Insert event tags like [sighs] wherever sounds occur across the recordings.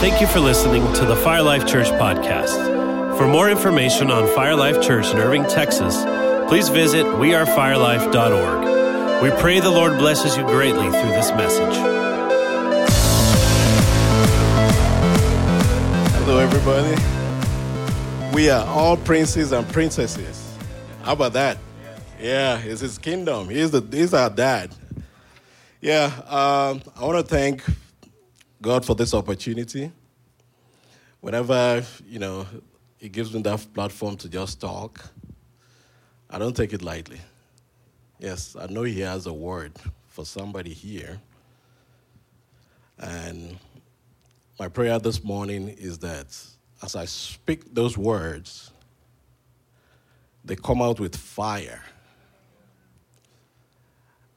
Thank you for listening to the Fire Life Church podcast. For more information on Fire Life Church in Irving, Texas, please visit wearefirelife.org. We pray the Lord blesses you greatly through this message. Hello, everybody. We are all princes and princesses. How about that? Yeah, it's his kingdom. He's, the, he's our dad. Yeah, um, I want to thank God for this opportunity. Whenever, you know, He gives me that platform to just talk, I don't take it lightly. Yes, I know He has a word for somebody here. And my prayer this morning is that as I speak those words, they come out with fire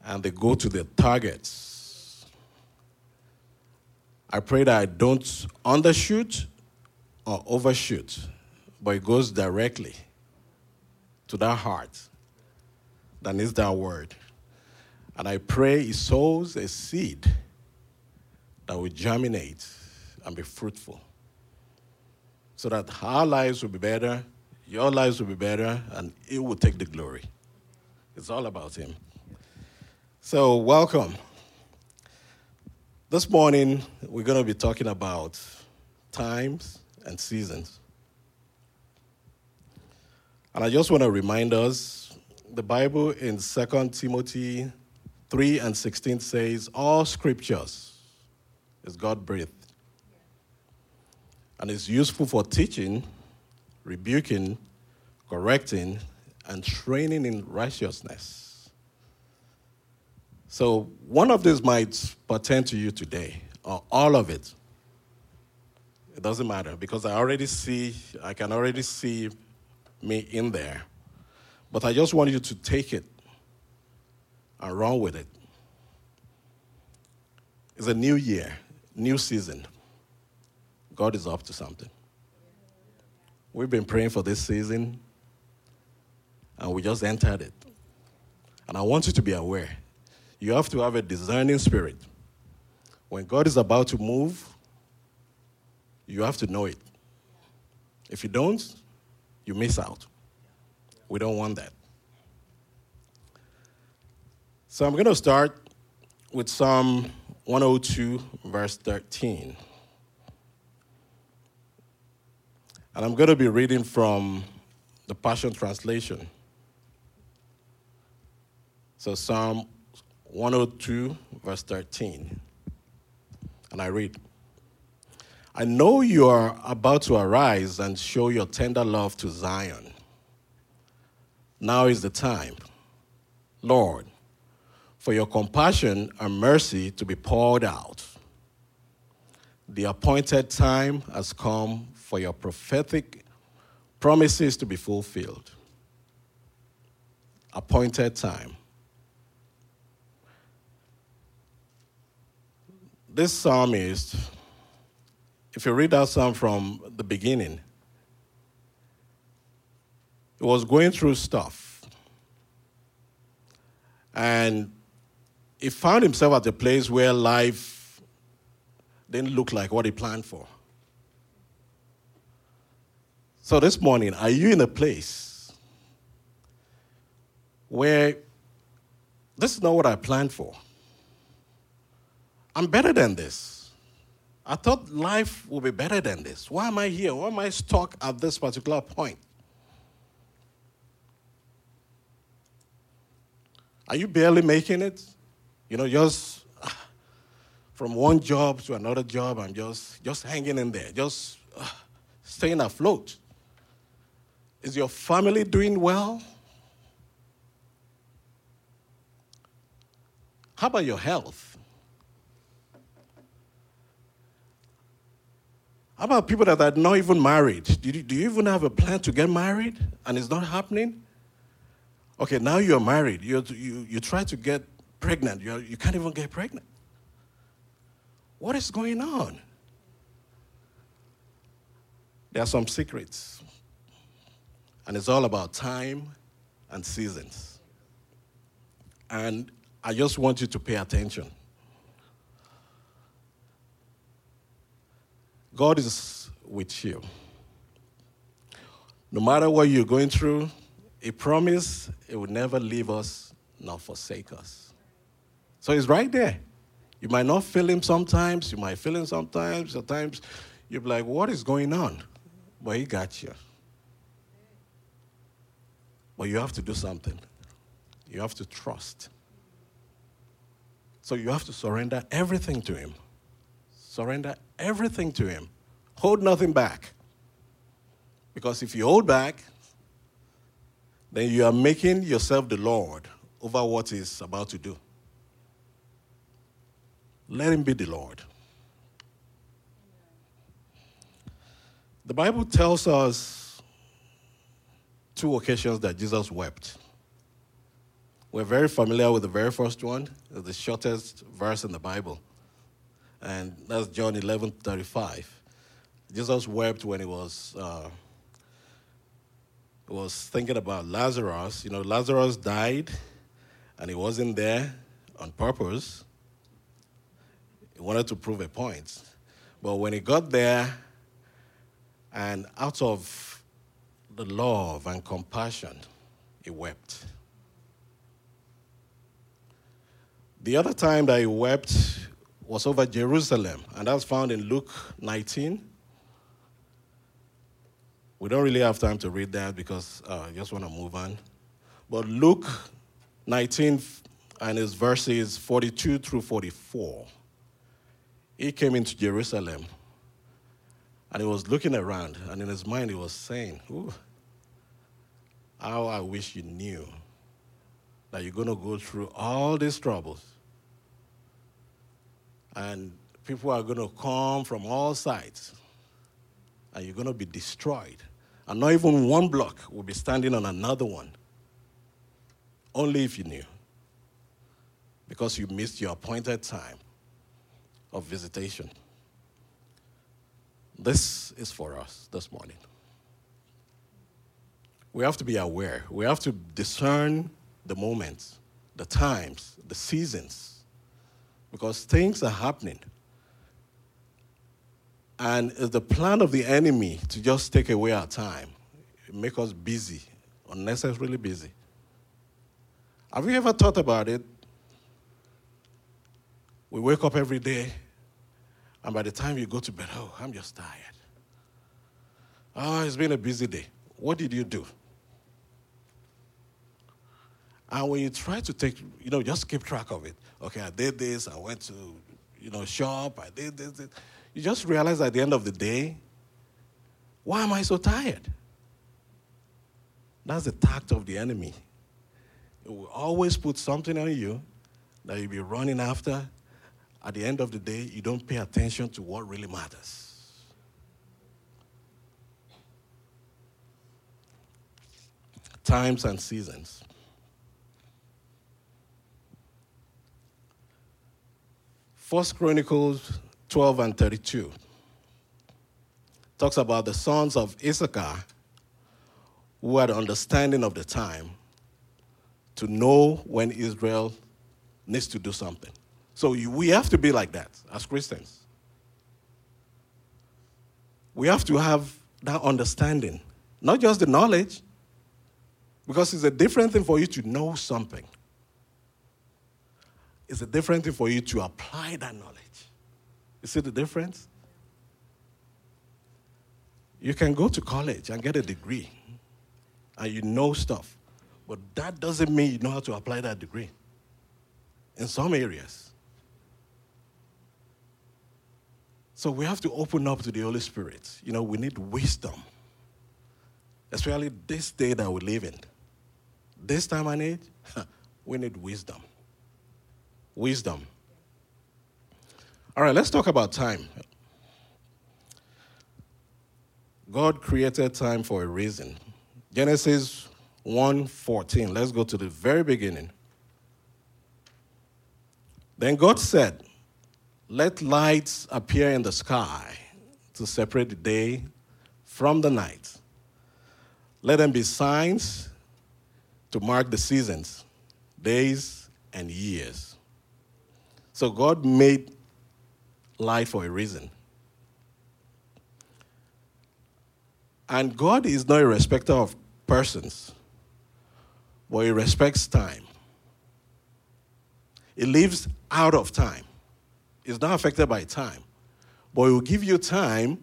and they go to their targets. I pray that I don't undershoot or overshoot, but it goes directly to that heart that needs that word. And I pray it sows a seed that will germinate and be fruitful so that our lives will be better, your lives will be better, and it will take the glory. It's all about Him. So, welcome. This morning, we're going to be talking about times and seasons. And I just want to remind us the Bible in 2 Timothy 3 and 16 says, All scriptures is God breathed and is useful for teaching, rebuking, correcting, and training in righteousness. So, one of these might pertain to you today, or all of it. It doesn't matter because I already see, I can already see me in there. But I just want you to take it and run with it. It's a new year, new season. God is up to something. We've been praying for this season, and we just entered it. And I want you to be aware you have to have a discerning spirit. When God is about to move, you have to know it. If you don't, you miss out. We don't want that. So I'm going to start with Psalm 102, verse 13. And I'm going to be reading from the Passion Translation. So, Psalm 102, verse 13. And I read I know you are about to arise and show your tender love to Zion. Now is the time, Lord, for your compassion and mercy to be poured out. The appointed time has come for your prophetic promises to be fulfilled. Appointed time. This psalmist, if you read that psalm from the beginning, he was going through stuff. And he found himself at a place where life didn't look like what he planned for. So this morning, are you in a place where this is not what I planned for? I'm better than this. I thought life would be better than this. Why am I here? Why am I stuck at this particular point? Are you barely making it? You know, just [sighs] from one job to another job, I'm just just hanging in there, just uh, staying afloat. Is your family doing well? How about your health? How about people that are not even married? Do you, do you even have a plan to get married and it's not happening? Okay, now you're married. you you, you try to get pregnant. You're, you can't even get pregnant. What is going on? There are some secrets. And it's all about time and seasons. And I just want you to pay attention. God is with you. No matter what you're going through, He promised He would never leave us nor forsake us. So He's right there. You might not feel Him sometimes, you might feel Him sometimes. Sometimes you'll be like, What is going on? But He got you. But you have to do something, you have to trust. So you have to surrender everything to Him. Surrender everything to Him. Hold nothing back. Because if you hold back, then you are making yourself the Lord over what He's about to do. Let Him be the Lord. The Bible tells us two occasions that Jesus wept. We're very familiar with the very first one, the shortest verse in the Bible. And that's John 11 35. Jesus wept when he was, uh, was thinking about Lazarus. You know, Lazarus died and he wasn't there on purpose. He wanted to prove a point. But when he got there, and out of the love and compassion, he wept. The other time that he wept was over Jerusalem, and that's found in Luke 19. We don't really have time to read that because uh, I just want to move on. But Luke 19 and his verses 42 through 44. He came into Jerusalem and he was looking around, and in his mind, he was saying, Ooh, How I wish you knew that you're going to go through all these troubles. And people are going to come from all sides, and you're going to be destroyed. And not even one block will be standing on another one. Only if you knew. Because you missed your appointed time of visitation. This is for us this morning. We have to be aware. We have to discern the moments, the times, the seasons, because things are happening. And it's the plan of the enemy to just take away our time, make us busy, unnecessarily busy. Have you ever thought about it? We wake up every day and by the time you go to bed, oh, I'm just tired. Oh, it's been a busy day. What did you do? And when you try to take, you know, just keep track of it. Okay, I did this, I went to, you know, shop, I did this, this. You just realize at the end of the day, why am I so tired? That's the tact of the enemy. It will always put something on you that you'll be running after at the end of the day, you don't pay attention to what really matters. Times and seasons. First Chronicles 12 and 32 talks about the sons of Issachar who had understanding of the time to know when Israel needs to do something. So we have to be like that as Christians. We have to have that understanding, not just the knowledge, because it's a different thing for you to know something. It's a different thing for you to apply that knowledge. You see the difference? You can go to college and get a degree and you know stuff, but that doesn't mean you know how to apply that degree in some areas. So we have to open up to the Holy Spirit. You know, we need wisdom, especially this day that we live in. This time and age, [laughs] we need wisdom. Wisdom. All right, let's talk about time. God created time for a reason. Genesis 1:14. Let's go to the very beginning. Then God said, let lights appear in the sky to separate the day from the night. Let them be signs to mark the seasons, days, and years. So God made light for a reason. And God is not a respecter of persons, but He respects time. He lives out of time. He's not affected by time, but He will give you time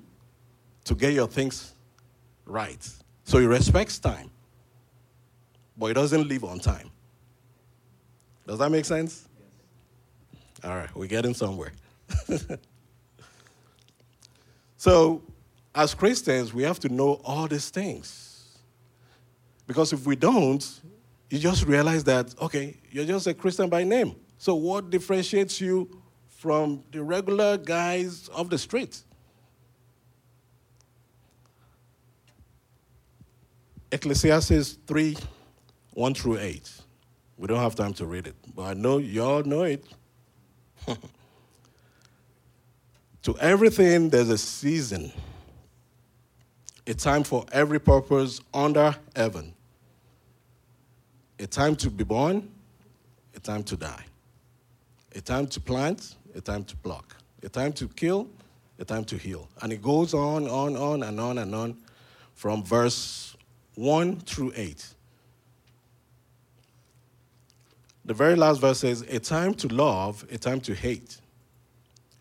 to get your things right. So He respects time, but He doesn't live on time. Does that make sense? All right, we're getting somewhere. [laughs] so, as Christians, we have to know all these things. Because if we don't, you just realize that, okay, you're just a Christian by name. So, what differentiates you from the regular guys of the street? Ecclesiastes 3 1 through 8. We don't have time to read it, but I know you all know it. [laughs] to everything, there's a season, a time for every purpose under heaven, a time to be born, a time to die, a time to plant, a time to pluck, a time to kill, a time to heal. And it goes on, on, on, and on and on from verse 1 through 8. The very last verse says, A time to love, a time to hate,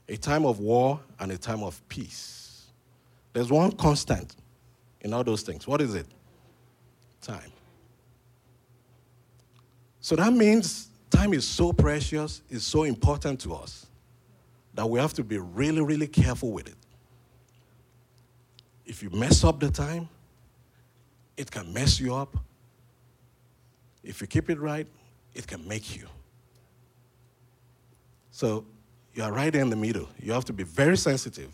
a time of war, and a time of peace. There's one constant in all those things. What is it? Time. So that means time is so precious, is so important to us that we have to be really, really careful with it. If you mess up the time, it can mess you up. If you keep it right, it can make you. So you are right in the middle. You have to be very sensitive.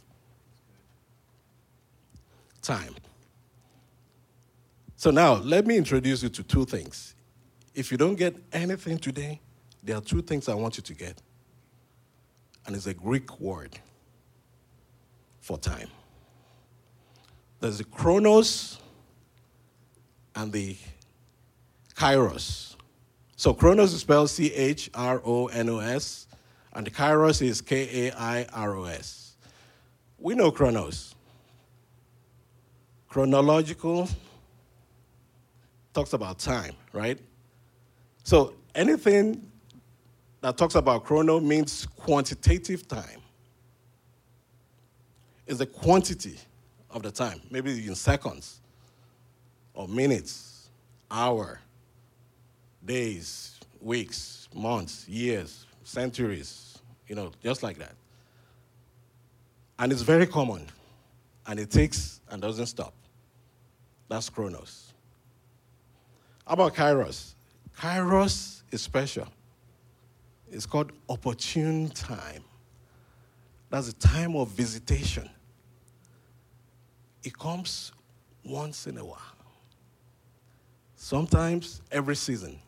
Time. So now, let me introduce you to two things. If you don't get anything today, there are two things I want you to get. And it's a Greek word for time. There's the chronos and the kairos. So Chronos is spelled C H R O N O S, and Kairos is K A I R O S. We know Chronos. Chronological talks about time, right? So anything that talks about chrono means quantitative time. It's the quantity of the time, maybe in seconds or minutes, hour, days, weeks, months, years, centuries, you know, just like that. And it's very common. And it takes and doesn't stop. That's Chronos. How about Kairos? Kairos is special. It's called opportune time. That's a time of visitation. It comes once in a while. Sometimes every season.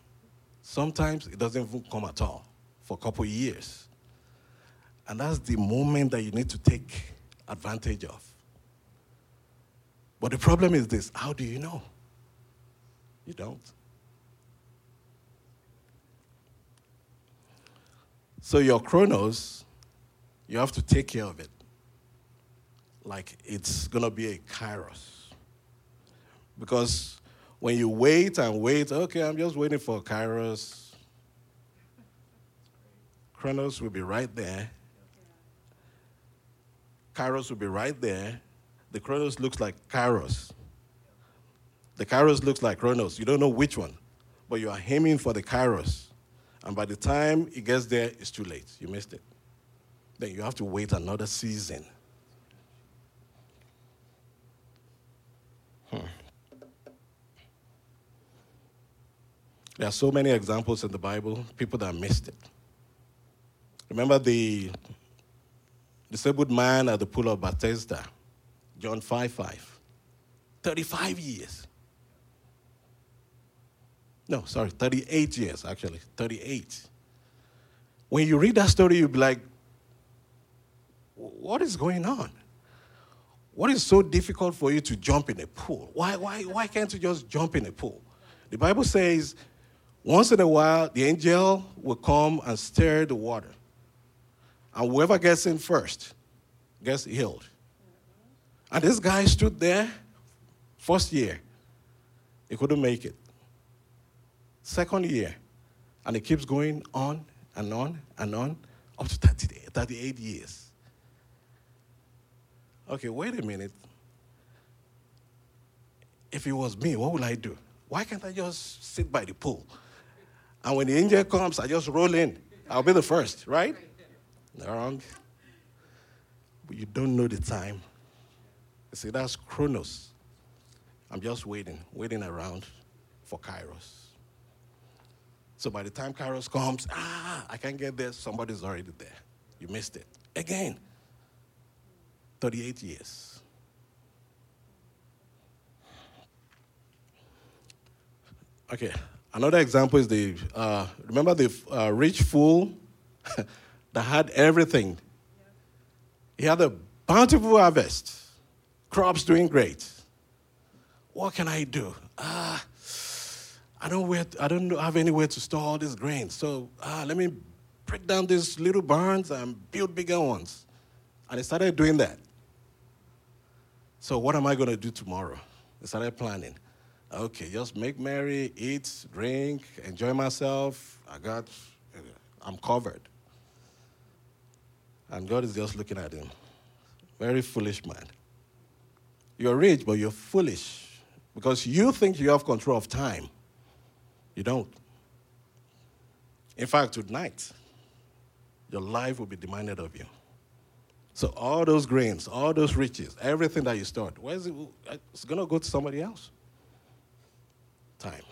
Sometimes it doesn't even come at all for a couple of years. And that's the moment that you need to take advantage of. But the problem is this how do you know? You don't. So your chronos, you have to take care of it. Like it's going to be a kairos. Because when you wait and wait, okay, I'm just waiting for Kairos. Chronos will be right there. Kairos will be right there. The Chronos looks like Kairos. The Kairos looks like Chronos. You don't know which one, but you are aiming for the Kairos. And by the time it gets there, it's too late. You missed it. Then you have to wait another season. There are so many examples in the Bible, people that missed it. Remember the disabled man at the pool of Bethesda, John 5 5. 35 years. No, sorry, 38 years, actually. 38. When you read that story, you'll be like, what is going on? What is so difficult for you to jump in a pool? Why, why, why can't you just jump in a pool? The Bible says once in a while, the angel will come and stir the water. And whoever gets in first gets healed. And this guy stood there First year, he couldn't make it. Second year, and it keeps going on and on and on up to 30, 38 years. Okay, wait a minute. If it was me, what would I do? Why can't I just sit by the pool? And when the angel comes, I just roll in. I'll be the first, right? Wrong. But you don't know the time. You see, that's Chronos. I'm just waiting, waiting around for Kairos. So by the time Kairos comes, ah, I can't get there, somebody's already there. You missed it. Again, 38 years. Okay, another example is the, uh, remember the uh, rich fool [laughs] that had everything? He had a bountiful harvest, crops doing great. What can I do? Ah, I don't, where, I don't have anywhere to store all these grains. So ah, let me break down these little barns and build bigger ones. And he started doing that. So what am I going to do tomorrow? He started planning. Okay, just make merry, eat, drink, enjoy myself. I got, I'm covered. And God is just looking at him. Very foolish man. You're rich, but you're foolish because you think you have control of time. You don't. In fact, tonight, your life will be demanded of you. So all those grains, all those riches, everything that you stored, where is it? It's going to go to somebody else. Time.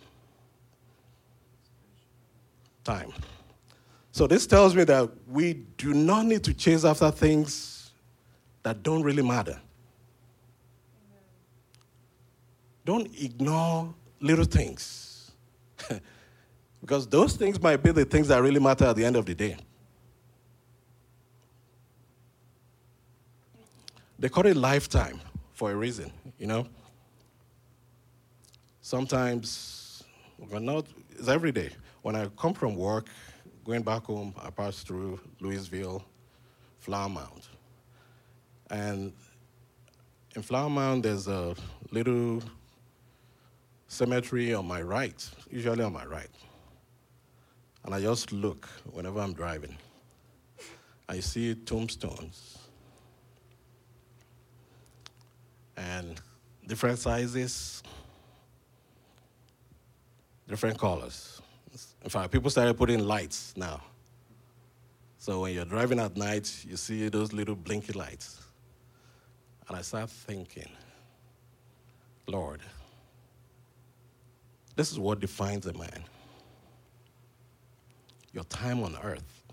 Time. So this tells me that we do not need to chase after things that don't really matter. Don't ignore little things. [laughs] because those things might be the things that really matter at the end of the day. They call it lifetime for a reason, you know. Sometimes, well, not, it's every day. When I come from work, going back home, I pass through Lewisville, Flower Mound. And in Flower Mound, there's a little cemetery on my right, usually on my right. And I just look whenever I'm driving. I see tombstones and different sizes, different colors. In fact, people started putting lights now. So when you're driving at night, you see those little blinky lights. And I start thinking, Lord, this is what defines a man your time on earth.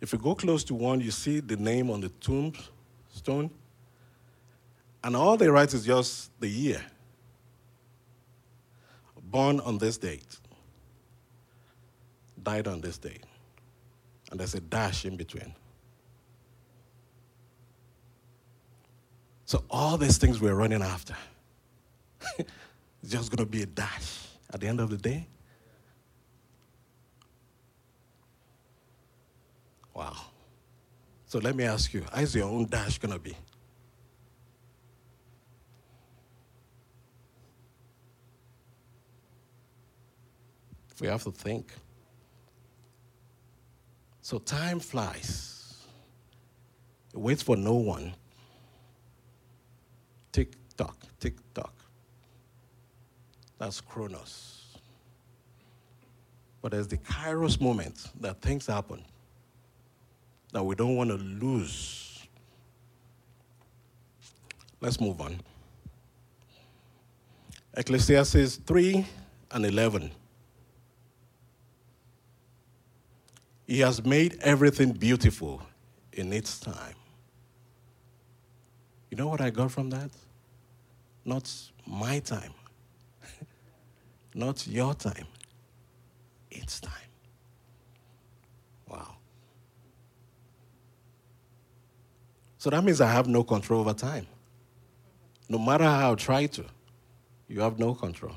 If you go close to one, you see the name on the tombstone, and all they write is just the year. Born on this date, died on this date. And there's a dash in between. So, all these things we're running after, [laughs] it's just going to be a dash at the end of the day. Wow. So, let me ask you how is your own dash going to be? We have to think. So time flies. It waits for no one. Tick tock, tick tock. That's Chronos. But there's the Kairos moment that things happen that we don't want to lose. Let's move on. Ecclesiastes 3 and 11. He has made everything beautiful in its time. You know what I got from that? Not my time, [laughs] not your time, its time. Wow. So that means I have no control over time. No matter how I try to, you have no control.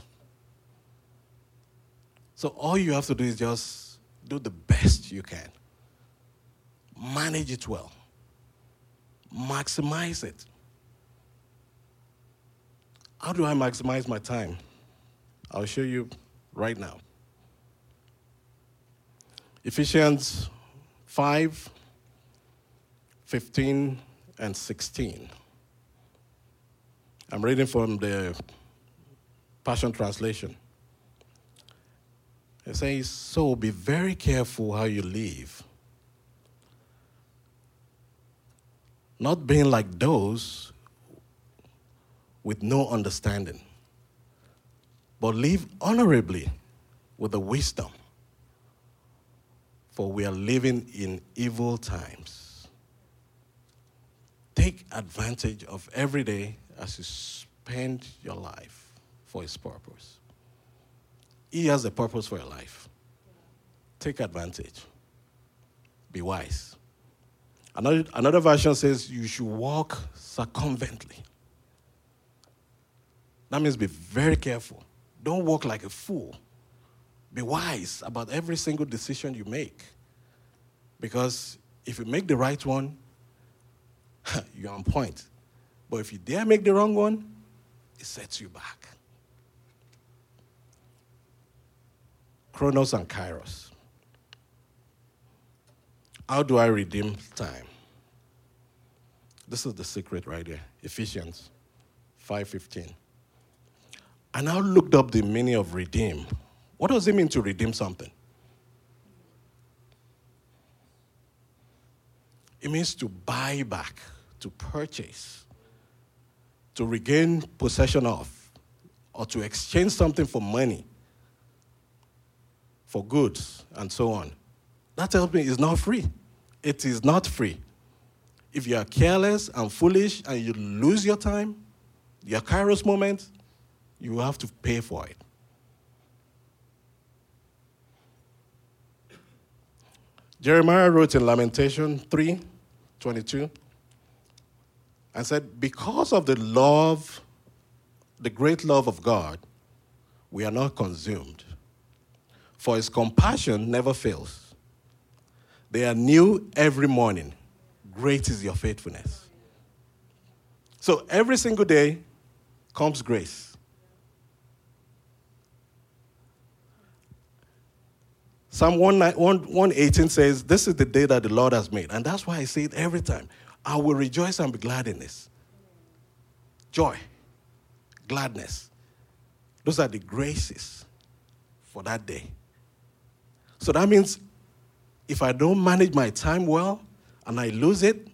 So all you have to do is just do the best you can. Manage it well. Maximize it. How do I maximize my time? I'll show you right now. Ephesians 5 15 and 16. I'm reading from the Passion Translation. It says, So be very careful how you live, not being like those with no understanding, but live honorably with the wisdom, for we are living in evil times. Take advantage of every day as you spend your life for His purpose. He has a purpose for your life. Take advantage. Be wise. Another, another version says you should walk circumvently. That means be very careful. Don't walk like a fool. Be wise about every single decision you make. Because if you make the right one, [laughs] you're on point. But if you dare make the wrong one, it sets you back. Chronos and Kairos. How do I redeem time? This is the secret right here. Ephesians 5:15. I now looked up the meaning of redeem. What does it mean to redeem something? It means to buy back, to purchase, to regain possession of, or to exchange something for money, for goods, and so on. That tells me not free. It is not free. If you are careless and foolish and you lose your time, your kairos moment, you have to pay for it. Jeremiah wrote in Lamentation 3 22 and said, Because of the love, the great love of God, we are not consumed. For his compassion never fails. They are new every morning. Great is your faithfulness. So every single day comes grace. Psalm 118 says, This is the day that the Lord has made. And that's why I say it every time. I will rejoice and be glad in this. Joy, gladness. Those are the graces for that day. So that means if I don't manage my time well and I lose it,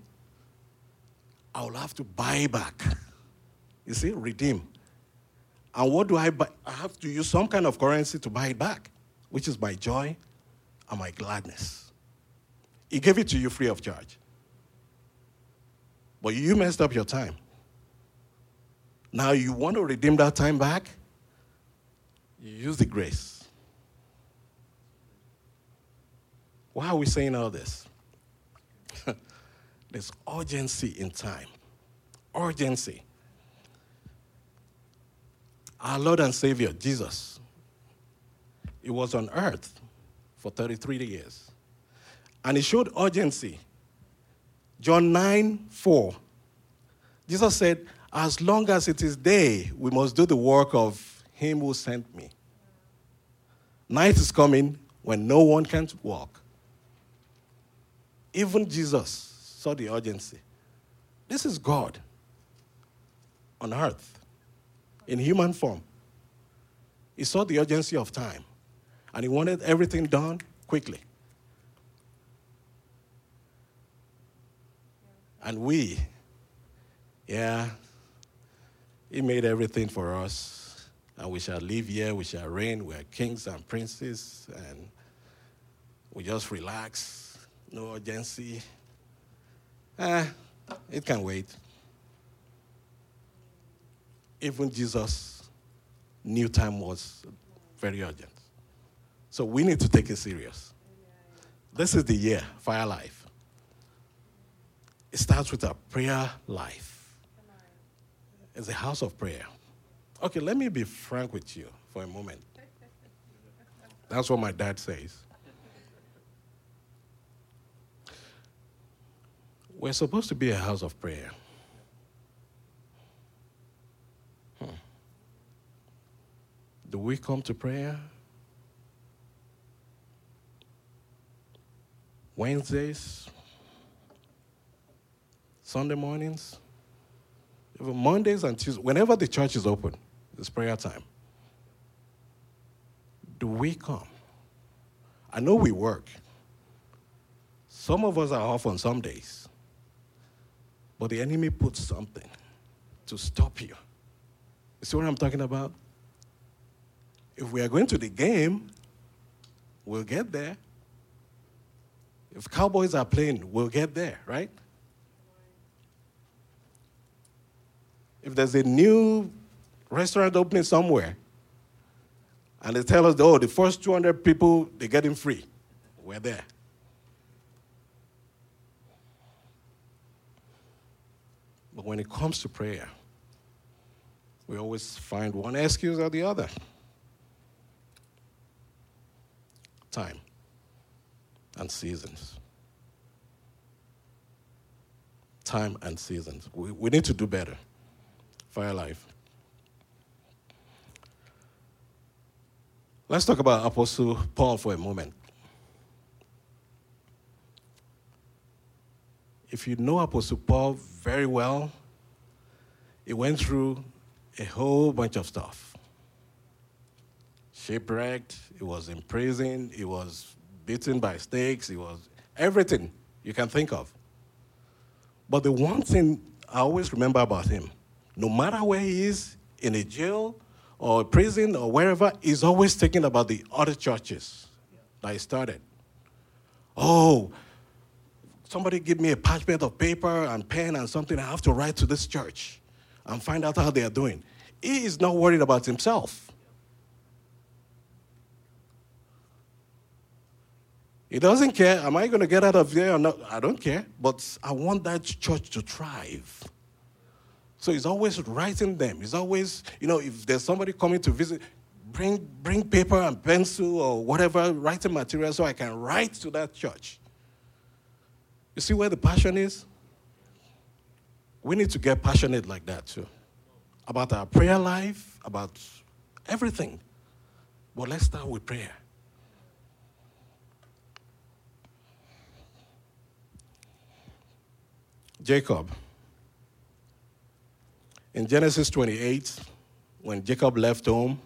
I will have to buy back. You see, redeem. And what do I buy? I have to use some kind of currency to buy it back, which is my joy and my gladness. He gave it to you free of charge. But you messed up your time. Now you want to redeem that time back? You use the grace. Why are we saying all this? [laughs] There's urgency in time. Urgency. Our Lord and Savior, Jesus, he was on earth for 33 years. And he showed urgency. John 9 4. Jesus said, As long as it is day, we must do the work of him who sent me. Night is coming when no one can walk. Even Jesus saw the urgency. This is God on earth in human form. He saw the urgency of time and he wanted everything done quickly. And we, yeah, he made everything for us. And we shall live here, we shall reign, we are kings and princes, and we just relax, no urgency. Eh, it can wait. Even Jesus knew time was very urgent. So we need to take it serious. This is the year, Fire Life. It starts with a prayer life. It's a house of prayer. Okay, let me be frank with you for a moment. That's what my dad says. We're supposed to be a house of prayer. Hmm. Do we come to prayer? Wednesdays, Sunday mornings, even Mondays and Tuesdays, whenever the church is open, it's prayer time. Do we come? I know we work. Some of us are off on some days. But the enemy puts something to stop you. You see what I'm talking about? If we are going to the game, we'll get there. If Cowboys are playing, we'll get there, right? If there's a new restaurant opening somewhere, and they tell us, oh, the first 200 people, they're getting free, we're there. But when it comes to prayer, we always find one excuse or the other. Time and seasons. Time and seasons. We, we need to do better. Fire life. Let's talk about Apostle Paul for a moment. if you know Apostle Paul very well, he went through a whole bunch of stuff. Shipwrecked, he was in prison, he was beaten by snakes, he was everything you can think of. But the one thing I always remember about him, no matter where he is, in a jail or a prison or wherever, he's always thinking about the other churches that he started. Oh, somebody give me a parchment of paper and pen and something I have to write to this church and find out how they are doing. He is not worried about himself. He doesn't care. Am I going to get out of there or not? I don't care. But I want that church to thrive. So he's always writing them. He's always, you know, if there's somebody coming to visit, bring, bring paper and pencil or whatever writing material so I can write to that church. You see where the passion is? We need to get passionate like that too. About our prayer life, about everything. But let's start with prayer. Jacob. In Genesis 28, when Jacob left home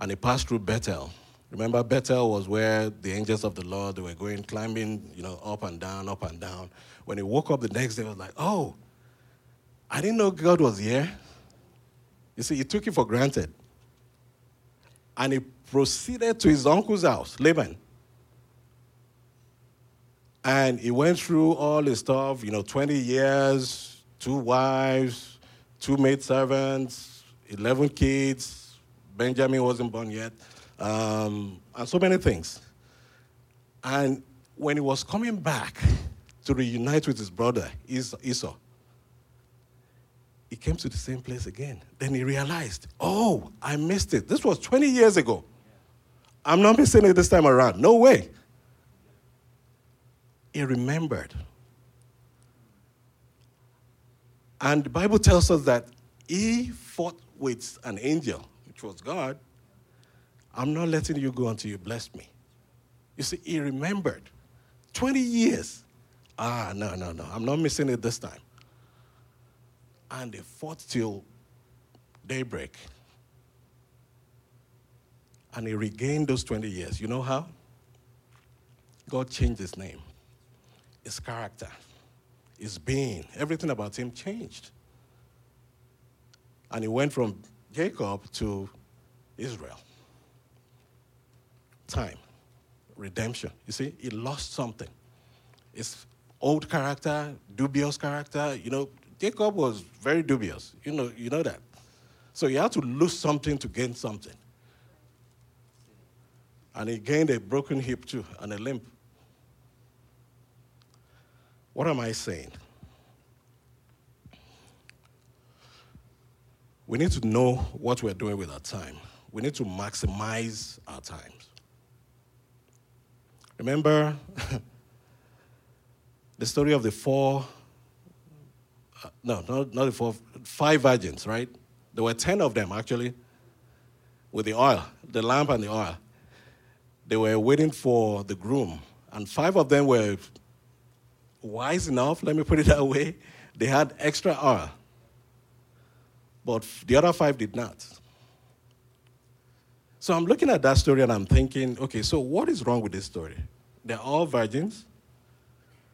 and he passed through Bethel, Remember, Bethel was where the angels of the Lord they were going climbing, you know, up and down, up and down. When he woke up the next day, he was like, "Oh, I didn't know God was here." You see, he took it for granted, and he proceeded to his uncle's house, Laban, and he went through all his stuff. You know, twenty years, two wives, two maid servants, eleven kids. Benjamin wasn't born yet um, and so many things. And when he was coming back to reunite with his brother, Esau, he came to the same place again. Then he realized, oh, I missed it. This was 20 years ago. I'm not missing it this time around. No way. He remembered. And the Bible tells us that he fought with an angel, which was God, I'm not letting you go until you bless me. You see, he remembered 20 years. Ah, no, no, no. I'm not missing it this time. And they fought till daybreak. And he regained those 20 years. You know how? God changed his name, his character, his being, everything about him changed. And he went from Jacob to Israel time. Redemption. You see, he lost something. His old character, dubious character, you know, Jacob was very dubious. You know, you know that. So he had to lose something to gain something. And he gained a broken hip too and a limp. What am I saying? We need to know what we're doing with our time. We need to maximize our times. Remember [laughs] the story of the four, uh, no, not, not the four, five virgins, right? There were 10 of them actually. with the oil, the lamp and the oil. They were waiting for the groom, and five of them were wise enough, let me put it that way. They had extra oil, but the other five did not. So I'm looking at that story and I'm thinking, okay, so what is wrong with this story? They're all virgins,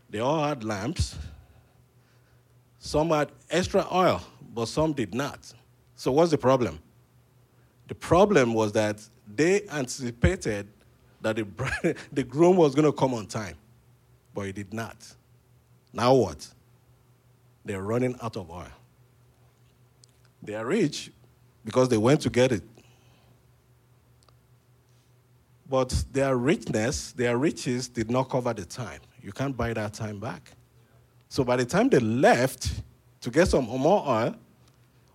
they all had lamps. Some had extra oil, but some did not. So, what's the problem? The problem was that they anticipated that the, [laughs] the groom was going to come on time, but he did not. Now what? They're running out of oil. They are rich because they went to get it. But their richness, their riches did not cover the time. You can't buy that time back. So by the time they left to get some more oil,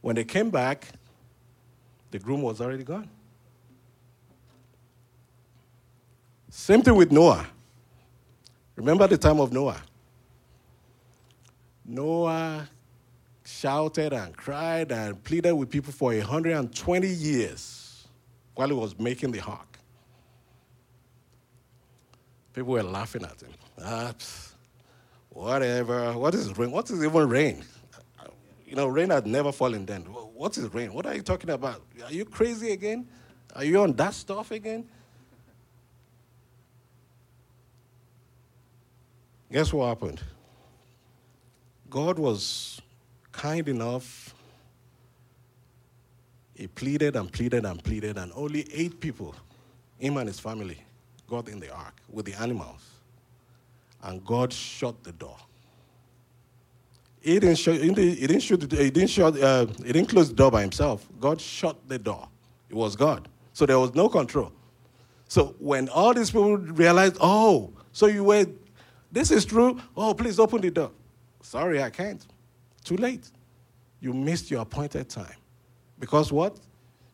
when they came back, the groom was already gone. Same thing with Noah. Remember the time of Noah? Noah shouted and cried and pleaded with people for 120 years while he was making the ark. People were laughing at him. Ah, whatever. What is rain? What is even rain? You know, rain had never fallen then. What is rain? What are you talking about? Are you crazy again? Are you on that stuff again? Guess what happened? God was kind enough. He pleaded and pleaded and pleaded, and only eight people, him and his family, got in the ark with the animals. And God shut the door. He didn't, shut, he didn't, shoot, he didn't, shut, uh, he didn't close the door by himself. God shut the door. It was God. So there was no control. So when all these people realized, oh, so you were, this is true, oh, please open the door. Sorry, I can't. Too late. You missed your appointed time. Because what?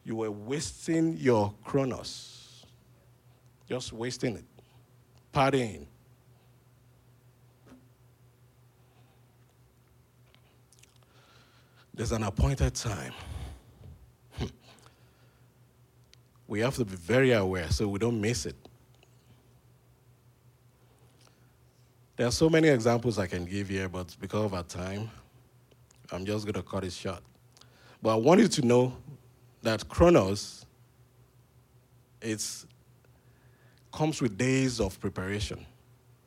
You were wasting your chronos. Just wasting it. Partying. There's an appointed time. [laughs] We have to be very aware so we don't miss it. There are so many examples I can give here, but because of our time, I'm just going to cut it short. But I want you to know that Chronos it's, comes with days of preparation.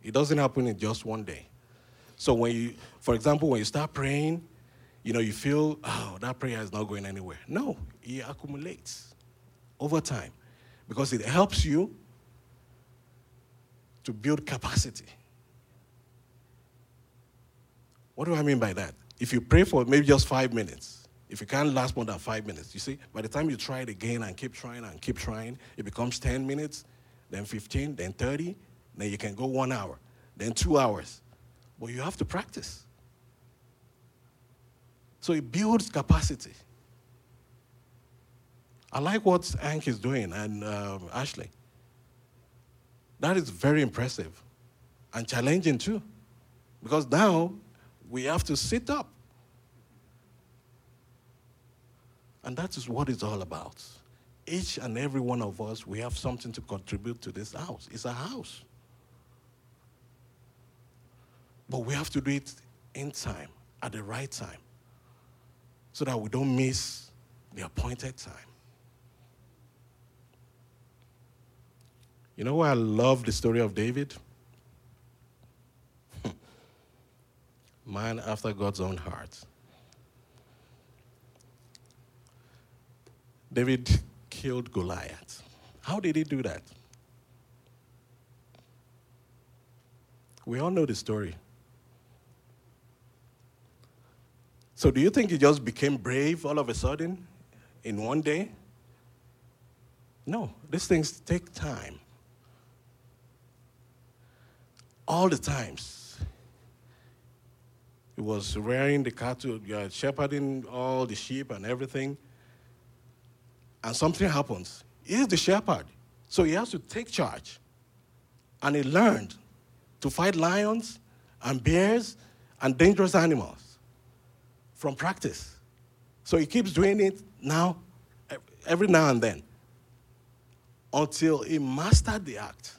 It doesn't happen in just one day. So when you, for example, when you start praying, you know, you feel, oh, that prayer is not going anywhere. No, it accumulates over time because it helps you to build capacity. What do I mean by that? If you pray for maybe just five minutes, if you can't last more than five minutes, you see, by the time you try it again and keep trying and keep trying, it becomes 10 minutes, then 15, then 30, then you can go one hour, then two hours. But you have to practice. So it builds capacity. I like what Hank is doing and um, Ashley. That is very impressive and challenging too. Because now we have to sit up. And that is what it's all about. Each and every one of us, we have something to contribute to this house. It's a house. But we have to do it in time, at the right time, so that we don't miss the appointed time. You know why I love the story of David? [laughs] man after God's own heart. David killed Goliath. How did he do that? We all know the story. So, do you think he just became brave all of a sudden in one day? No, these things take time. All the times he was rearing the cattle, shepherding all the sheep and everything. And something happens. He's the shepherd. So he has to take charge. And he learned to fight lions and bears and dangerous animals from practice. So he keeps doing it now, every now and then. until he mastered the act.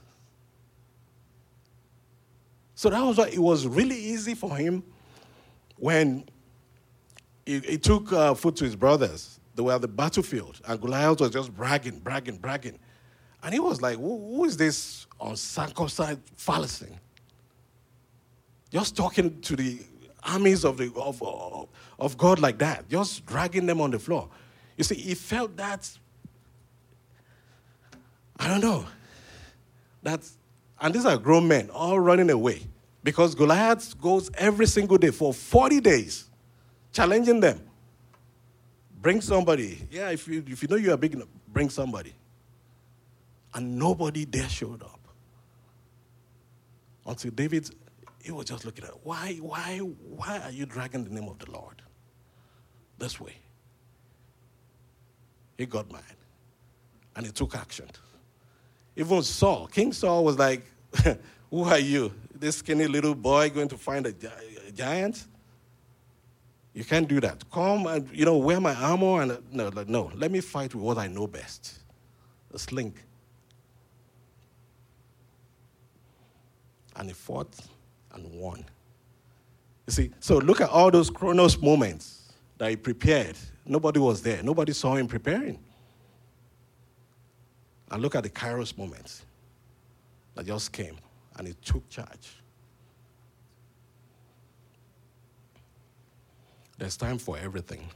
So that was why it was really easy for him when he, he took uh, food to his brothers. They were at the battlefield, and Goliath was just bragging, bragging, bragging. And he was like, Who, who is this on uncircumcised Philistine? Just talking to the armies of, the, of, of, of God like that, just dragging them on the floor. You see, he felt that, I don't know, that, and these are grown men all running away because Goliath goes every single day for 40 days, challenging them. Bring somebody. Yeah, if you, if you know you are big enough, bring somebody. And nobody there showed up. Until David, he was just looking at, why, why, why are you dragging the name of the Lord this way? He got mad and he took action. Even Saul, King Saul was like, [laughs] Who are you? This skinny little boy going to find a, gi- a giant? You can't do that. Come and, you know, wear my armor and, no, no, let me fight with what I know best a sling. And he fought and won. You see, so look at all those Chronos moments that he prepared. Nobody was there, nobody saw him preparing. And look at the Kairos moments that just came and he took charge. There's time for everything.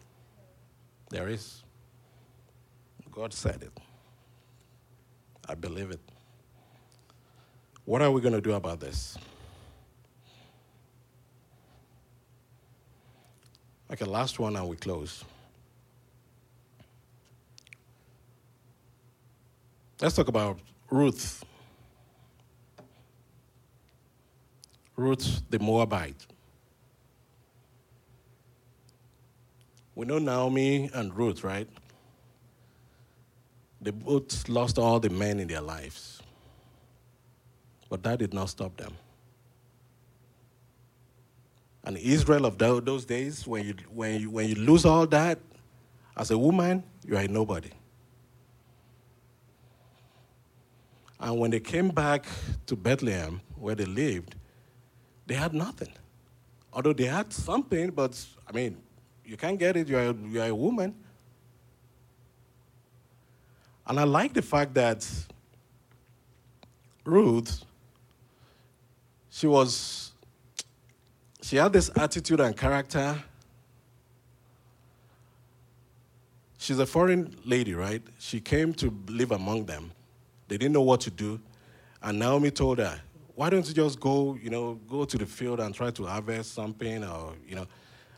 There is. God said it. I believe it. What are we going to do about this? Okay, last one and we close. Let's talk about Ruth. Ruth the Moabite. We know Naomi and Ruth, right? They both lost all the men in their lives. But that did not stop them. And Israel of those days, when you, when, you, when you lose all that, as a woman, you are nobody. And when they came back to Bethlehem, where they lived, they had nothing. Although they had something, but I mean, you can't get it, you're, you're a woman. And I like the fact that Ruth, she was, she had this attitude and character. She's a foreign lady, right? She came to live among them. They didn't know what to do. And Naomi told her, why don't you just go, you know, go to the field and try to harvest something or, you know.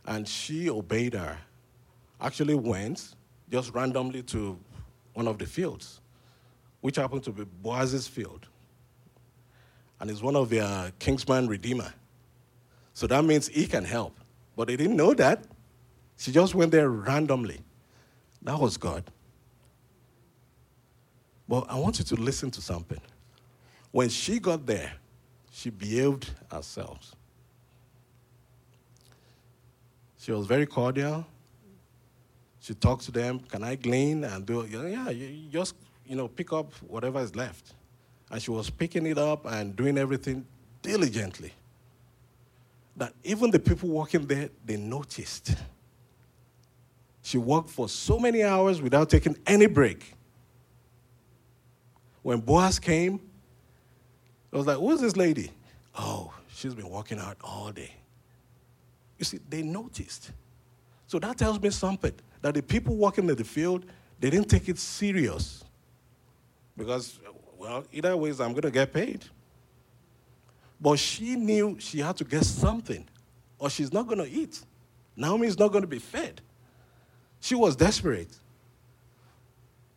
And she obeyed her. Actually went just randomly to one of the fields, which happened to be Boaz's field. And it's one of their Kinsman Redeemer. So that means he can help. But they didn't know that. She just went there randomly. That was God. But I want you to listen to something. When she got there, she behaved herself. She was very cordial. She talked to them, can I glean? And do, yeah, you just, you know, pick up whatever is left. And she was picking it up and doing everything diligently. That even the people working there, they noticed. She worked for so many hours without taking any break. When Boaz came, I was like, who's this lady? Oh, she's been working out all day. You see, they noticed. So that tells me something that the people working in the field, they didn't take it serious. Because, well, either ways, I'm going to get paid. But she knew she had to get something, or she's not going to eat. Naomi is not going to be fed. She was desperate.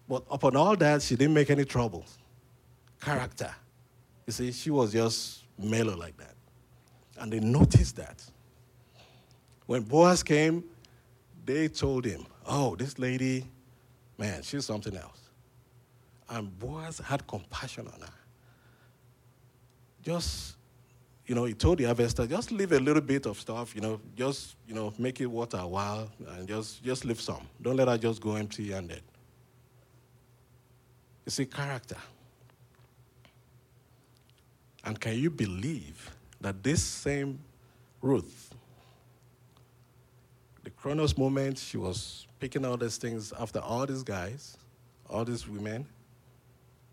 But upon all that, she didn't make any trouble. Character. You see, she was just mellow like that. And they noticed that. When Boaz came, they told him, Oh, this lady, man, she's something else. And Boaz had compassion on her. Just, you know, he told the harvester, just leave a little bit of stuff, you know, just, you know, make it worth a while and just, just leave some. Don't let her just go empty handed. You see, character. And can you believe that this same Ruth, Chronos moment, she was picking all these things after all these guys, all these women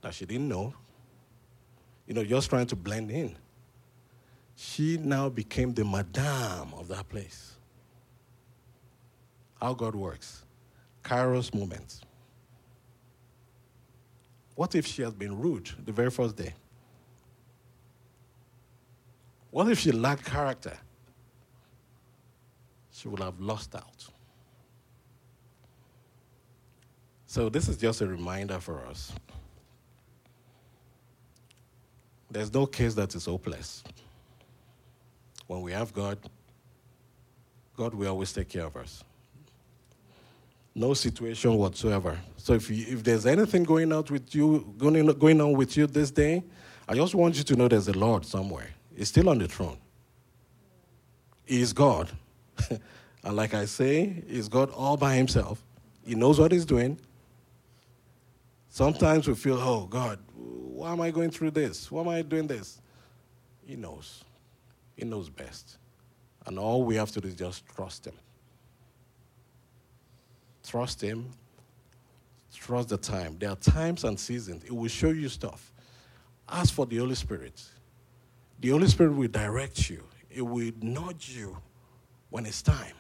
that she didn't know, you know, just trying to blend in. She now became the madame of that place. How God works. Kairos moment. What if she has been rude the very first day? What if she lacked character? She would have lost out. So, this is just a reminder for us. There's no case that is hopeless. When we have God, God will always take care of us. No situation whatsoever. So if, you, if there's anything going out with you, going, going on with you this day, I just want you to know there's a Lord somewhere. He's still on the throne. He is God. [laughs] and like I say, he's God all by himself. He knows what he's doing. Sometimes we feel, oh God, why am I going through this? Why am I doing this? He knows. He knows best. And all we have to do is just trust Him. Trust Him. Trust the time. There are times and seasons. It will show you stuff. Ask for the Holy Spirit. The Holy Spirit will direct you, it will nudge you when it's time.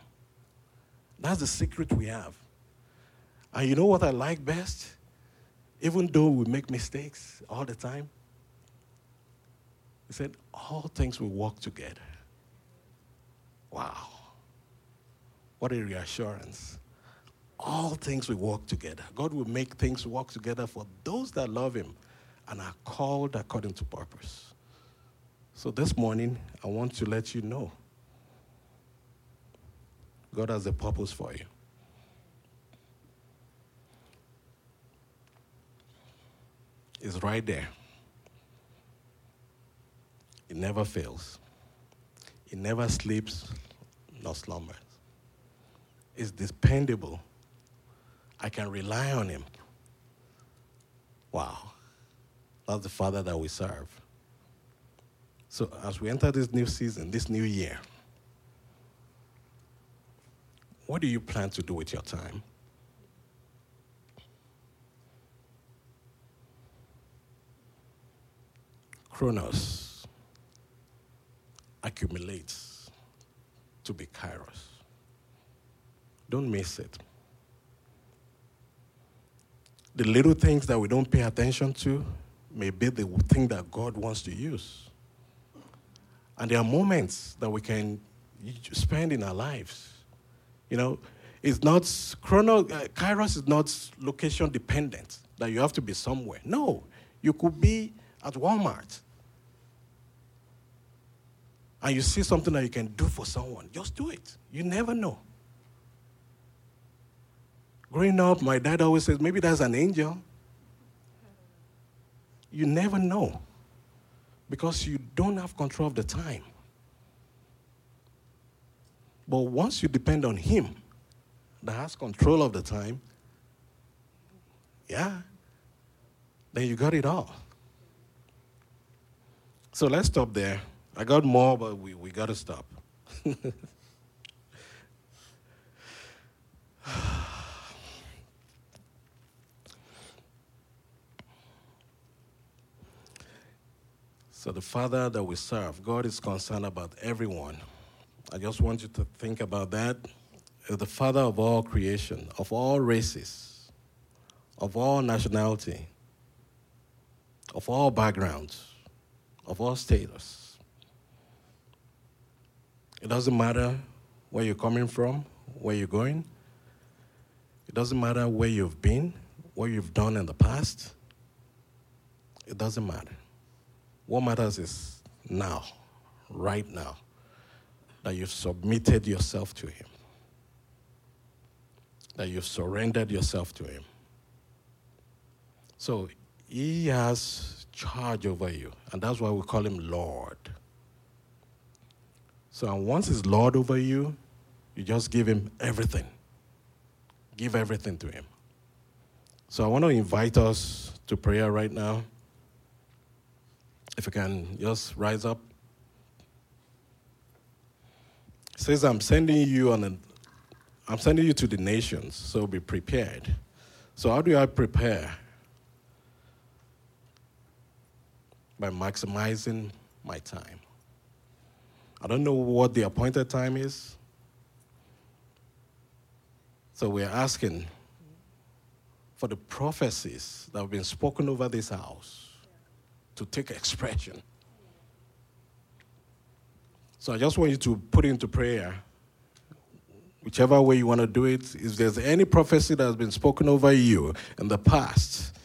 That's the secret we have. And you know what I like best? Even though we make mistakes all the time, he said, All things will work together. Wow. What a reassurance. All things will work together. God will make things work together for those that love Him and are called according to purpose. So this morning, I want to let you know God has a purpose for you. It's right there. It never fails. It never sleeps nor slumbers. It's dependable. I can rely on him. Wow. That's the Father that we serve. So, as we enter this new season, this new year, what do you plan to do with your time? Chronos accumulates to be kairos. Don't miss it. The little things that we don't pay attention to may be the thing that God wants to use. And there are moments that we can spend in our lives. You know, it's not chrono uh, kairos is not location dependent that you have to be somewhere. No, you could be at Walmart and you see something that you can do for someone, just do it. You never know. Growing up, my dad always says, maybe that's an angel. You never know because you don't have control of the time. But once you depend on Him that has control of the time, yeah, then you got it all. So let's stop there. I got more, but we, we got to stop. [sighs] so, the Father that we serve, God is concerned about everyone. I just want you to think about that. The Father of all creation, of all races, of all nationality, of all backgrounds, of all status. It doesn't matter where you're coming from, where you're going. It doesn't matter where you've been, what you've done in the past. It doesn't matter. What matters is now, right now, that you've submitted yourself to Him, that you've surrendered yourself to Him. So He has charge over you, and that's why we call Him Lord. So once He's Lord over you, you just give Him everything. Give everything to Him. So I want to invite us to prayer right now? If you can just rise up. It says, I'm sending you on a, I'm sending you to the nations, so be prepared. So how do I prepare? By maximizing my time. I don't know what the appointed time is. So we're asking for the prophecies that have been spoken over this house to take expression. So I just want you to put into prayer, whichever way you want to do it. If there's any prophecy that has been spoken over you in the past,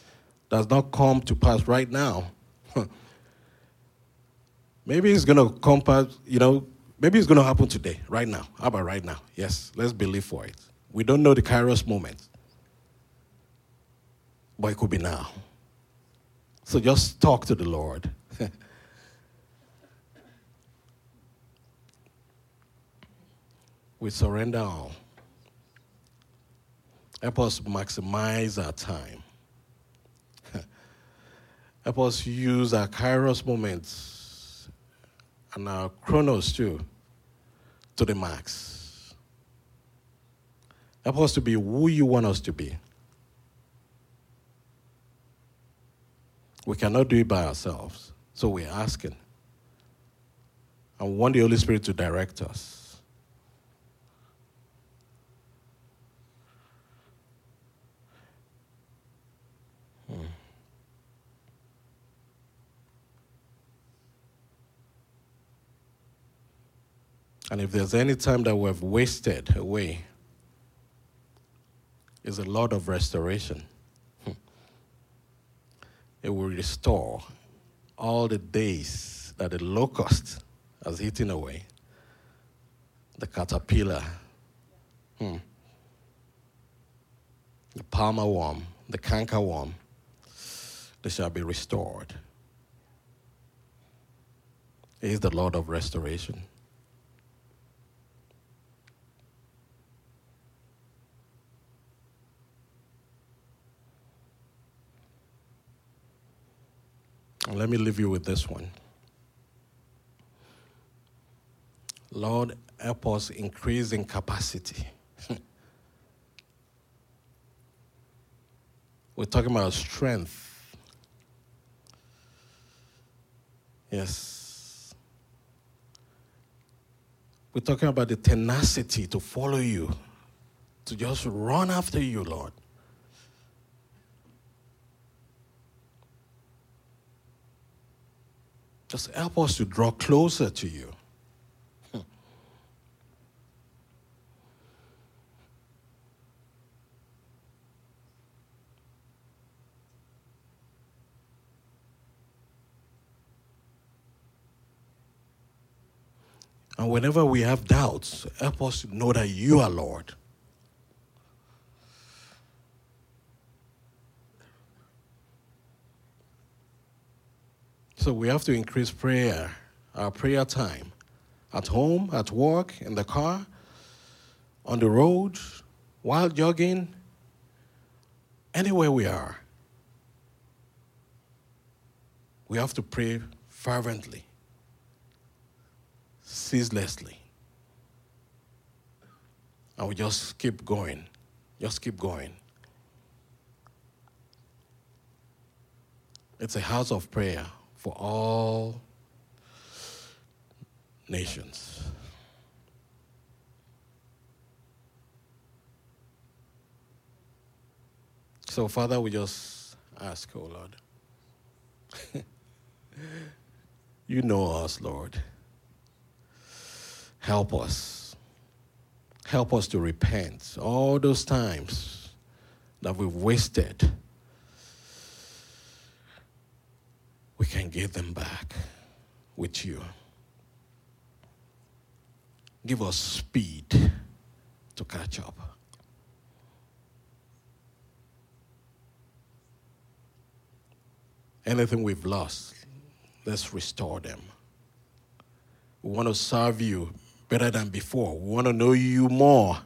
does not come to pass right now. [laughs] maybe it's going to come past, you know, maybe it's going to happen today, right now. How about right now? Yes, let's believe for it. We don't know the Kairos moment, but it could be now. So just talk to the Lord. We surrender all. Help us maximize our time. [laughs] Help us use our Kairos moments and our chronos too to the max. Help us to be who you want us to be. We cannot do it by ourselves. So we're asking. We want the Holy Spirit to direct us. Hmm. And if there's any time that we've wasted away, is a Lord of restoration. [laughs] It will restore all the days that the locust has eaten away, the caterpillar, hmm. the palmer worm, the canker worm, they shall be restored. He is the Lord of restoration. Let me leave you with this one. Lord, help us increase in capacity. [laughs] We're talking about strength. Yes. We're talking about the tenacity to follow you, to just run after you, Lord. Just help us to draw closer to you. And whenever we have doubts, help us to know that you are Lord. So we have to increase prayer, our prayer time, at home, at work, in the car, on the road, while jogging, anywhere we are. We have to pray fervently, ceaselessly. And we just keep going, just keep going. It's a house of prayer for all nations. So, Father, we just ask, oh Lord. [laughs] you know us, Lord. Help us. Help us to repent all those times that we've wasted give them back with you. Give us speed to catch up. Anything we've lost, let's restore them. We want to serve you better than before. We want to know you more.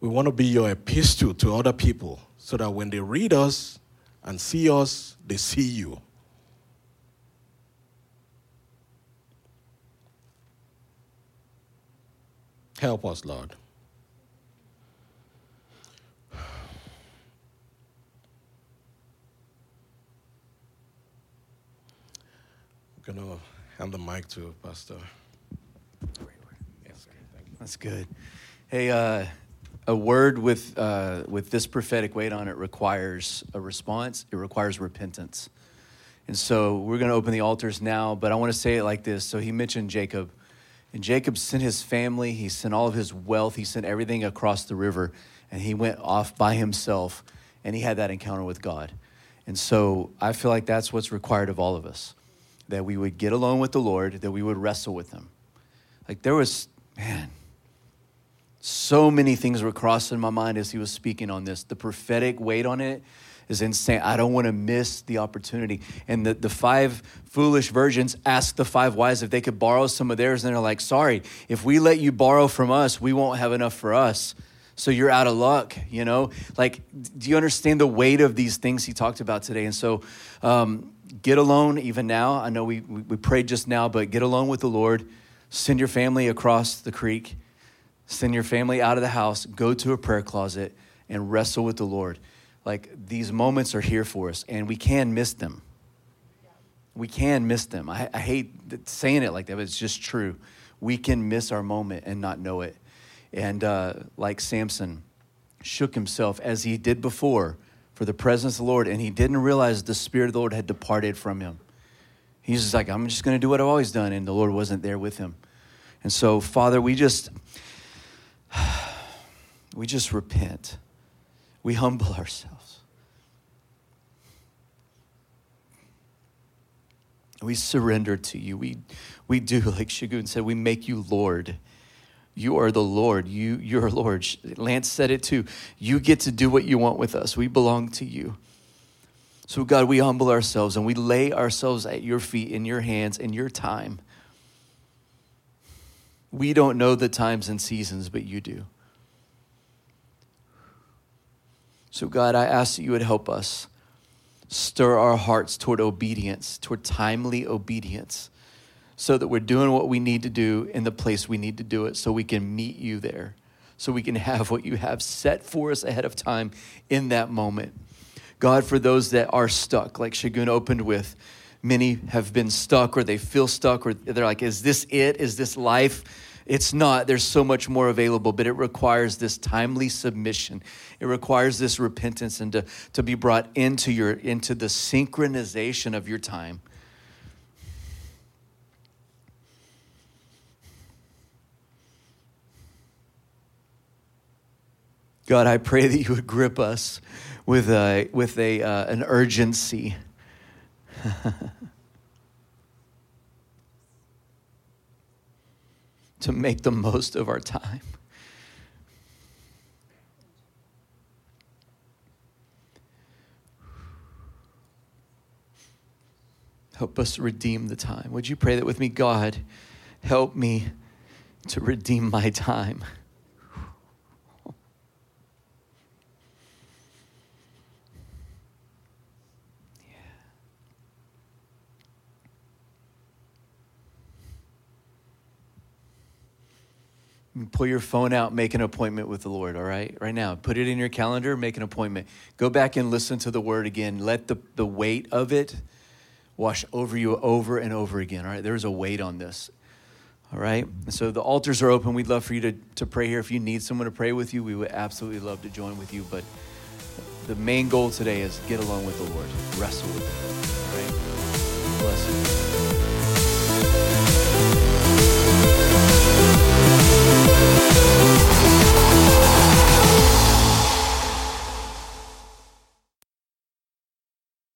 We want to be your epistle to other people so that when they read us and see us, they see you. Help us, Lord. I'm going to hand the mic to Pastor. That's good. Hey, uh, a word with, uh, with this prophetic weight on it requires a response, it requires repentance. And so we're going to open the altars now, but I want to say it like this. So he mentioned Jacob. And Jacob sent his family, he sent all of his wealth, he sent everything across the river, and he went off by himself and he had that encounter with God. And so I feel like that's what's required of all of us that we would get alone with the Lord, that we would wrestle with Him. Like there was, man, so many things were crossing my mind as he was speaking on this. The prophetic weight on it is insane. I don't want to miss the opportunity. And the, the five foolish virgins asked the five wise if they could borrow some of theirs. And they're like, sorry, if we let you borrow from us, we won't have enough for us. So you're out of luck, you know? Like, do you understand the weight of these things he talked about today? And so, um, get alone even now. I know we, we prayed just now, but get alone with the Lord. Send your family across the creek. Send your family out of the house. Go to a prayer closet and wrestle with the Lord. Like these moments are here for us, and we can miss them. We can miss them. I, I hate saying it like that, but it's just true. We can miss our moment and not know it. And uh, like Samson shook himself as he did before for the presence of the Lord, and he didn't realize the Spirit of the Lord had departed from him. He's just like, I'm just going to do what I've always done, and the Lord wasn't there with him. And so, Father, we just [sighs] we just repent. We humble ourselves. We surrender to you. We, we do, like Segun said, we make you Lord. You are the Lord. You, you're Lord. Lance said it too. You get to do what you want with us. We belong to you. So, God, we humble ourselves and we lay ourselves at your feet, in your hands, in your time. We don't know the times and seasons, but you do. So, God, I ask that you would help us stir our hearts toward obedience, toward timely obedience so that we're doing what we need to do in the place we need to do it so we can meet you there, so we can have what you have set for us ahead of time in that moment. God, for those that are stuck, like Segun opened with, many have been stuck or they feel stuck or they're like, is this it? Is this life? It's not. There's so much more available, but it requires this timely submission. It requires this repentance and to, to be brought into your into the synchronization of your time God, I pray that you would grip us with, a, with a, uh, an urgency. [laughs] to make the most of our time. Help us redeem the time. Would you pray that with me? God, help me to redeem my time. Pull your phone out, make an appointment with the Lord, all right? Right now, put it in your calendar, make an appointment. Go back and listen to the word again. Let the, the weight of it wash over you over and over again, all right? There's a weight on this, all right? So the altars are open. We'd love for you to, to pray here. If you need someone to pray with you, we would absolutely love to join with you. But the main goal today is get along with the Lord, wrestle with Him, all right? Bless you. Thank you.